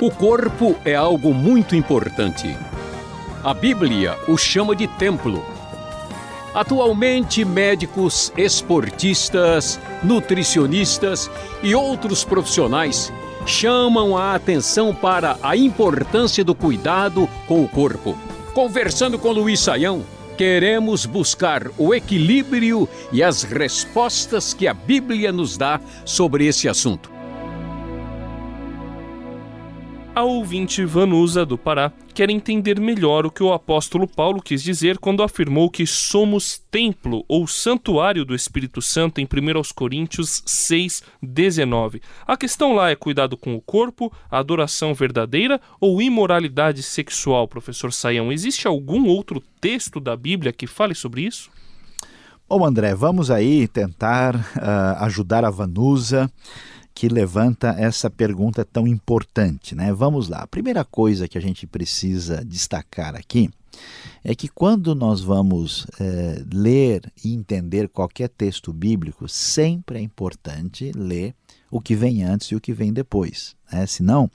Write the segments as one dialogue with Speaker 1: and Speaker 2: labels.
Speaker 1: O corpo é algo muito importante. A Bíblia o chama de templo. Atualmente, médicos, esportistas, nutricionistas e outros profissionais chamam a atenção para a importância do cuidado com o corpo. Conversando com Luiz Saião, queremos buscar o equilíbrio e as respostas que a Bíblia nos dá sobre esse assunto.
Speaker 2: A ouvinte Vanusa, do Pará, quer entender melhor o que o apóstolo Paulo quis dizer quando afirmou que somos templo ou santuário do Espírito Santo em 1 Coríntios 6, 19. A questão lá é cuidado com o corpo, adoração verdadeira ou imoralidade sexual, professor Saião? Existe algum outro texto da Bíblia que fale sobre isso?
Speaker 3: Bom, André, vamos aí tentar uh, ajudar a Vanusa que levanta essa pergunta tão importante, né? Vamos lá. A primeira coisa que a gente precisa destacar aqui é que quando nós vamos é, ler e entender qualquer texto bíblico, sempre é importante ler o que vem antes e o que vem depois. Né? Senão,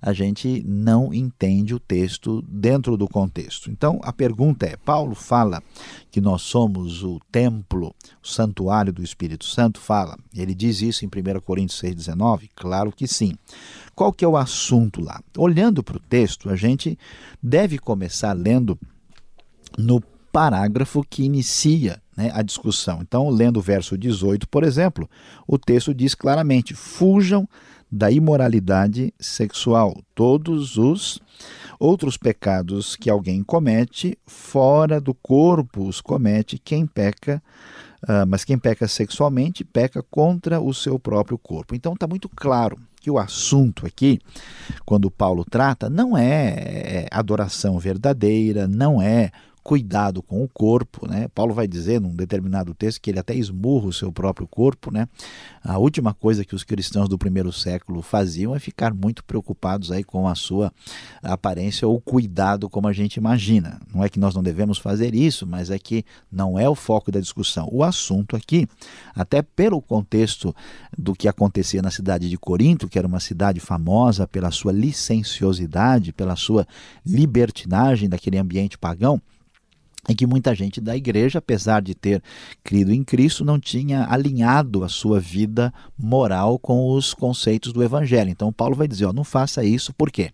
Speaker 3: a gente não entende o texto dentro do contexto. Então, a pergunta é: Paulo fala que nós somos o templo, o santuário do Espírito Santo? Fala. Ele diz isso em 1 Coríntios 6,19? Claro que sim. Qual que é o assunto lá? Olhando para o texto, a gente deve começar lendo no parágrafo que inicia né, a discussão. Então, lendo o verso 18, por exemplo, o texto diz claramente: fujam da imoralidade sexual, todos os outros pecados que alguém comete fora do corpo os comete quem peca, uh, mas quem peca sexualmente peca contra o seu próprio corpo. Então está muito claro que o assunto aqui, quando Paulo trata, não é, é adoração verdadeira, não é cuidado com o corpo, né? Paulo vai dizer num determinado texto que ele até esmurra o seu próprio corpo, né? A última coisa que os cristãos do primeiro século faziam é ficar muito preocupados aí com a sua aparência ou cuidado como a gente imagina. Não é que nós não devemos fazer isso, mas é que não é o foco da discussão. O assunto aqui, até pelo contexto do que acontecia na cidade de Corinto, que era uma cidade famosa pela sua licenciosidade, pela sua libertinagem daquele ambiente pagão, em que muita gente da igreja, apesar de ter crido em Cristo, não tinha alinhado a sua vida moral com os conceitos do Evangelho. Então, Paulo vai dizer: ó, não faça isso, por quê?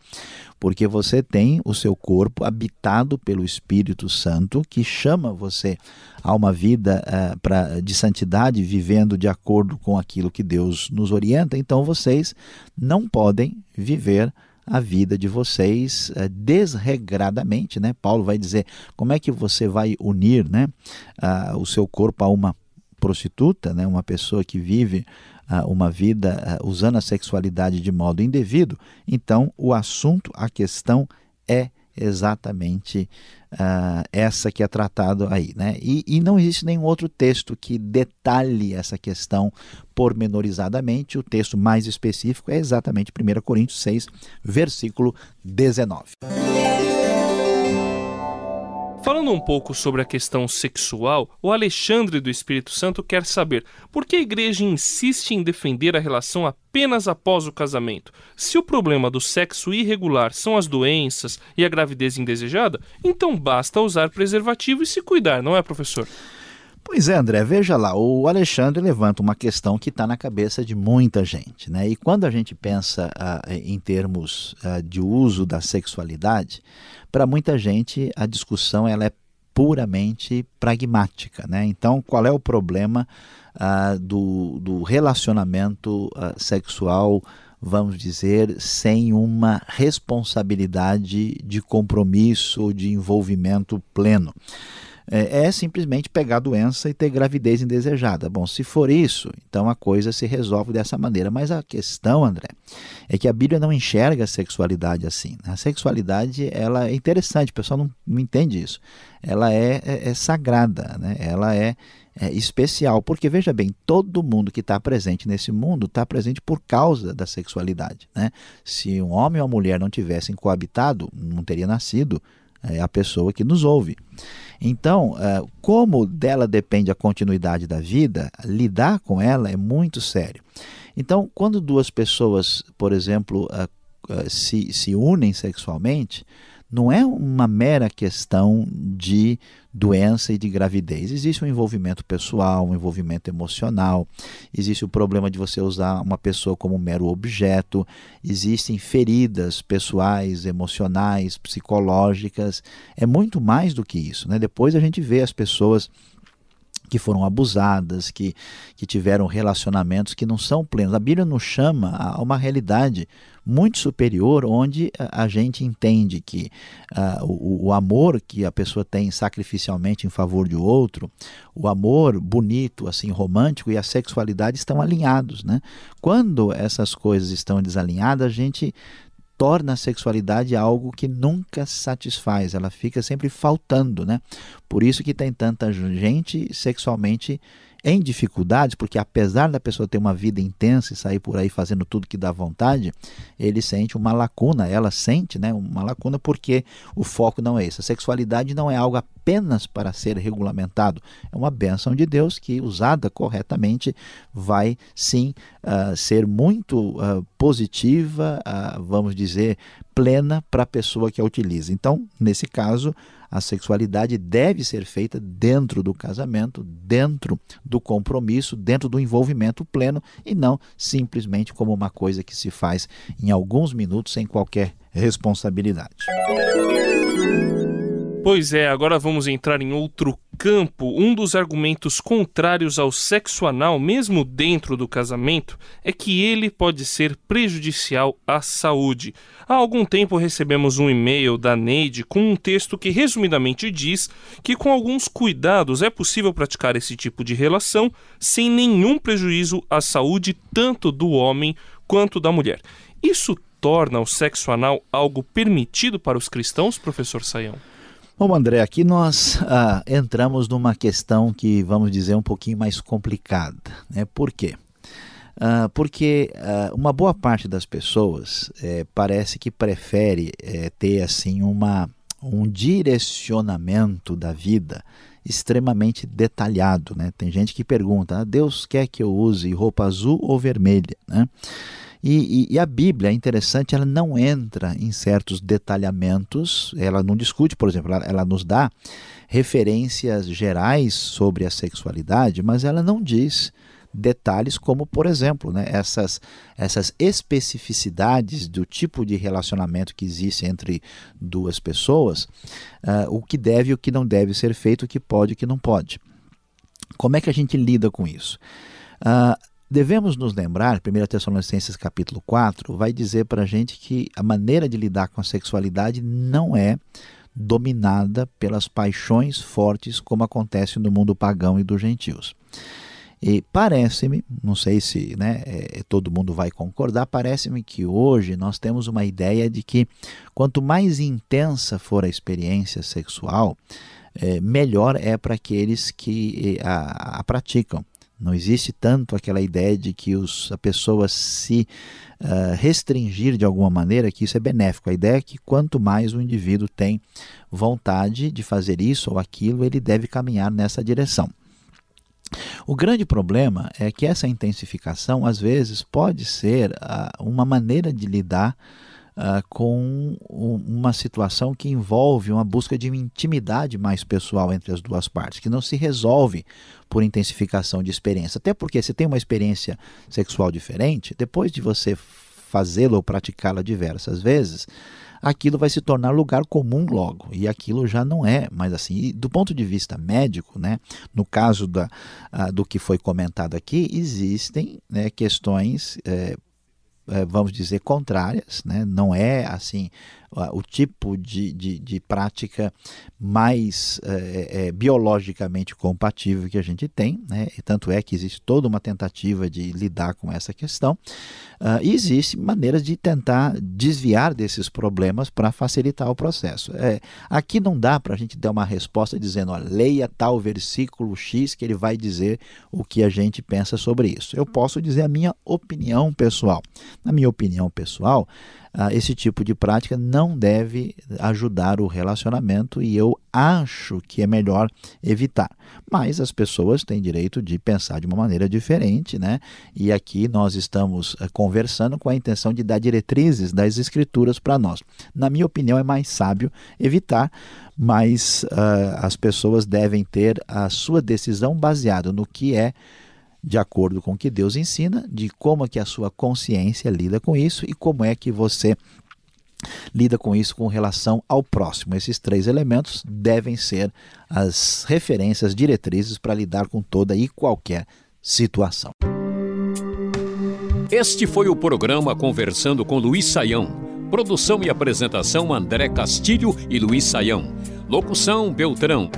Speaker 3: Porque você tem o seu corpo habitado pelo Espírito Santo, que chama você a uma vida uh, pra, de santidade, vivendo de acordo com aquilo que Deus nos orienta. Então, vocês não podem viver a vida de vocês é, desregradamente, né? Paulo vai dizer como é que você vai unir, né, o seu corpo a uma prostituta, né, uma pessoa que vive uma vida usando a sexualidade de modo indevido. Então, o assunto, a questão é exatamente uh, essa que é tratado aí. Né? E, e, não existe nenhum outro texto que detalhe essa questão pormenorizadamente. O texto mais específico é exatamente 1 Coríntios 6, versículo 19.
Speaker 2: Falando um pouco sobre a questão sexual, o Alexandre do Espírito Santo quer saber por que a igreja insiste em defender a relação apenas após o casamento. Se o problema do sexo irregular são as doenças e a gravidez indesejada, então basta usar preservativo e se cuidar, não é, professor?
Speaker 3: Pois é, André, veja lá, o Alexandre levanta uma questão que está na cabeça de muita gente. Né? E quando a gente pensa uh, em termos uh, de uso da sexualidade, para muita gente a discussão ela é puramente pragmática. Né? Então, qual é o problema uh, do, do relacionamento sexual? vamos dizer, sem uma responsabilidade de compromisso, de envolvimento pleno é, é simplesmente pegar a doença e ter gravidez indesejada. Bom, se for isso, então a coisa se resolve dessa maneira. Mas a questão, André, é que a Bíblia não enxerga a sexualidade assim. A sexualidade ela é interessante, o pessoal não, não entende isso. Ela é, é, é sagrada, né? ela é, é especial, porque veja bem, todo mundo que está presente nesse mundo está presente por causa da sexualidade. Né? Se um homem ou uma mulher não tivessem coabitado, não teria nascido é a pessoa que nos ouve. Então, é, como dela depende a continuidade da vida, lidar com ela é muito sério. Então, quando duas pessoas, por exemplo, uh, uh, se, se unem sexualmente, não é uma mera questão de doença e de gravidez. Existe um envolvimento pessoal, um envolvimento emocional, existe o problema de você usar uma pessoa como um mero objeto, existem feridas pessoais, emocionais, psicológicas. É muito mais do que isso. Né? Depois a gente vê as pessoas que foram abusadas, que, que tiveram relacionamentos que não são plenos. A Bíblia nos chama a uma realidade muito superior, onde a, gente entende que uh, o, o, amor que a pessoa tem sacrificialmente em favor de outro, o amor bonito, assim, romântico e a sexualidade estão alinhados. Né? Quando essas coisas estão desalinhadas, a gente torna a sexualidade algo que nunca satisfaz, ela fica sempre faltando, né? Por isso que tem tanta gente sexualmente em dificuldades, porque apesar da pessoa ter uma vida intensa e sair por aí fazendo tudo que dá vontade, ele sente uma lacuna, ela sente né, uma lacuna porque o foco não é esse. A sexualidade não é algo apenas para ser regulamentado, é uma bênção de Deus que, usada corretamente, vai sim uh, ser muito uh, positiva, uh, vamos dizer, plena para a pessoa que a utiliza. Então, nesse caso, a sexualidade deve ser feita dentro do casamento, dentro do compromisso, dentro do envolvimento pleno e não simplesmente como uma coisa que se faz em alguns minutos sem qualquer responsabilidade.
Speaker 2: Pois é, agora vamos entrar em outro campo. Um dos argumentos contrários ao sexo anal, mesmo dentro do casamento, é que ele pode ser prejudicial à saúde. Há algum tempo recebemos um e-mail da Neide com um texto que resumidamente diz que com alguns cuidados é possível praticar esse tipo de relação sem nenhum prejuízo à saúde tanto do homem quanto da mulher. Isso torna o sexo anal algo permitido para os cristãos, professor Saião?
Speaker 3: Bom, André, aqui nós ah, entramos numa questão que, vamos dizer, um pouquinho mais complicada. Né? Por quê? Ah, porque ah, uma boa parte das pessoas eh, parece que prefere eh, ter assim uma, um direcionamento da vida extremamente detalhado. Né? Tem gente que pergunta: ah, Deus quer que eu use roupa azul ou vermelha? Né? E, e, e, a Bíblia, é interessante, ela não entra em certos detalhamentos, ela não discute, por exemplo, ela, ela nos dá referências gerais sobre a sexualidade, mas ela não diz detalhes como, por exemplo, né, essas, essas especificidades do tipo de relacionamento que existe entre duas pessoas, uh, o que deve e o que não deve ser feito, o que pode e o que não pode. Como é que a gente lida com isso? Uh, Devemos nos lembrar, 1 Tessalonicenses capítulo 4 vai dizer para a gente que a maneira de lidar com a sexualidade não é dominada pelas paixões fortes como acontece no mundo pagão e dos gentios. E parece-me, não sei se né, é, todo mundo vai concordar, parece-me que hoje nós temos uma ideia de que quanto mais intensa for a experiência sexual, é, melhor é para aqueles que a, a praticam. Não existe tanto aquela ideia de que os, a pessoa se uh, restringir de alguma maneira, que isso é benéfico. A ideia é que quanto mais o indivíduo tem vontade de fazer isso ou aquilo, ele deve caminhar nessa direção. O grande problema é que essa intensificação, às vezes, pode ser uh, uma maneira de lidar uh, com uma situação que envolve uma busca de intimidade mais pessoal entre as duas partes, que não se resolve por intensificação de experiência. Até porque se tem uma experiência sexual diferente, depois de você fazê-la ou praticá-la diversas vezes, aquilo vai se tornar lugar comum logo. E aquilo já não é mais assim. Do ponto de vista médico, né, no caso da, uh, do que foi comentado aqui, existem né, questões. Eh, vamos dizer, contrárias, né? não é assim o tipo de, de, de prática mais é, é, biologicamente compatível que a gente tem, né? e tanto é que existe toda uma tentativa de lidar com essa questão, uh, e existe maneiras de tentar desviar desses problemas para facilitar o processo. É, aqui não dá para a gente dar uma resposta dizendo, leia tal versículo X que ele vai dizer o que a gente pensa sobre isso. Eu posso dizer a minha opinião pessoal. Na minha opinião pessoal, ah, esse tipo de prática não deve ajudar o relacionamento e eu acho que é melhor evitar. Mas as pessoas têm direito de pensar de uma maneira diferente, né? E aqui nós estamos eh, conversando com a intenção de dar diretrizes das escrituras para nós. Na minha opinião, é mais sábio evitar, mas uh, as pessoas devem ter a sua decisão baseada no que é de acordo com o que Deus ensina, de como é que a sua consciência lida com isso e como é que você lida com isso com relação ao próximo. Esses três elementos devem ser as referências diretrizes para lidar com toda e qualquer situação.
Speaker 1: Este foi o programa Conversando com Luiz Saião. Produção e apresentação André Castilho e Luiz Saião. Locução Beltrão.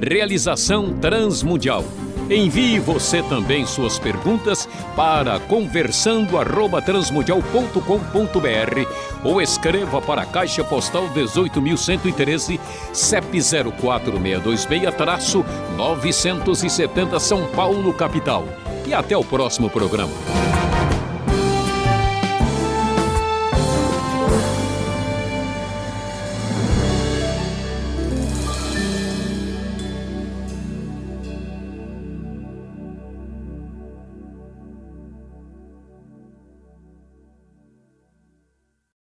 Speaker 1: Realização Transmundial. Envie você também suas perguntas para conversando@transmundial.com.br ou escreva para a Caixa Postal 18.113, CEP 04626-970 São Paulo, capital. E até o próximo programa.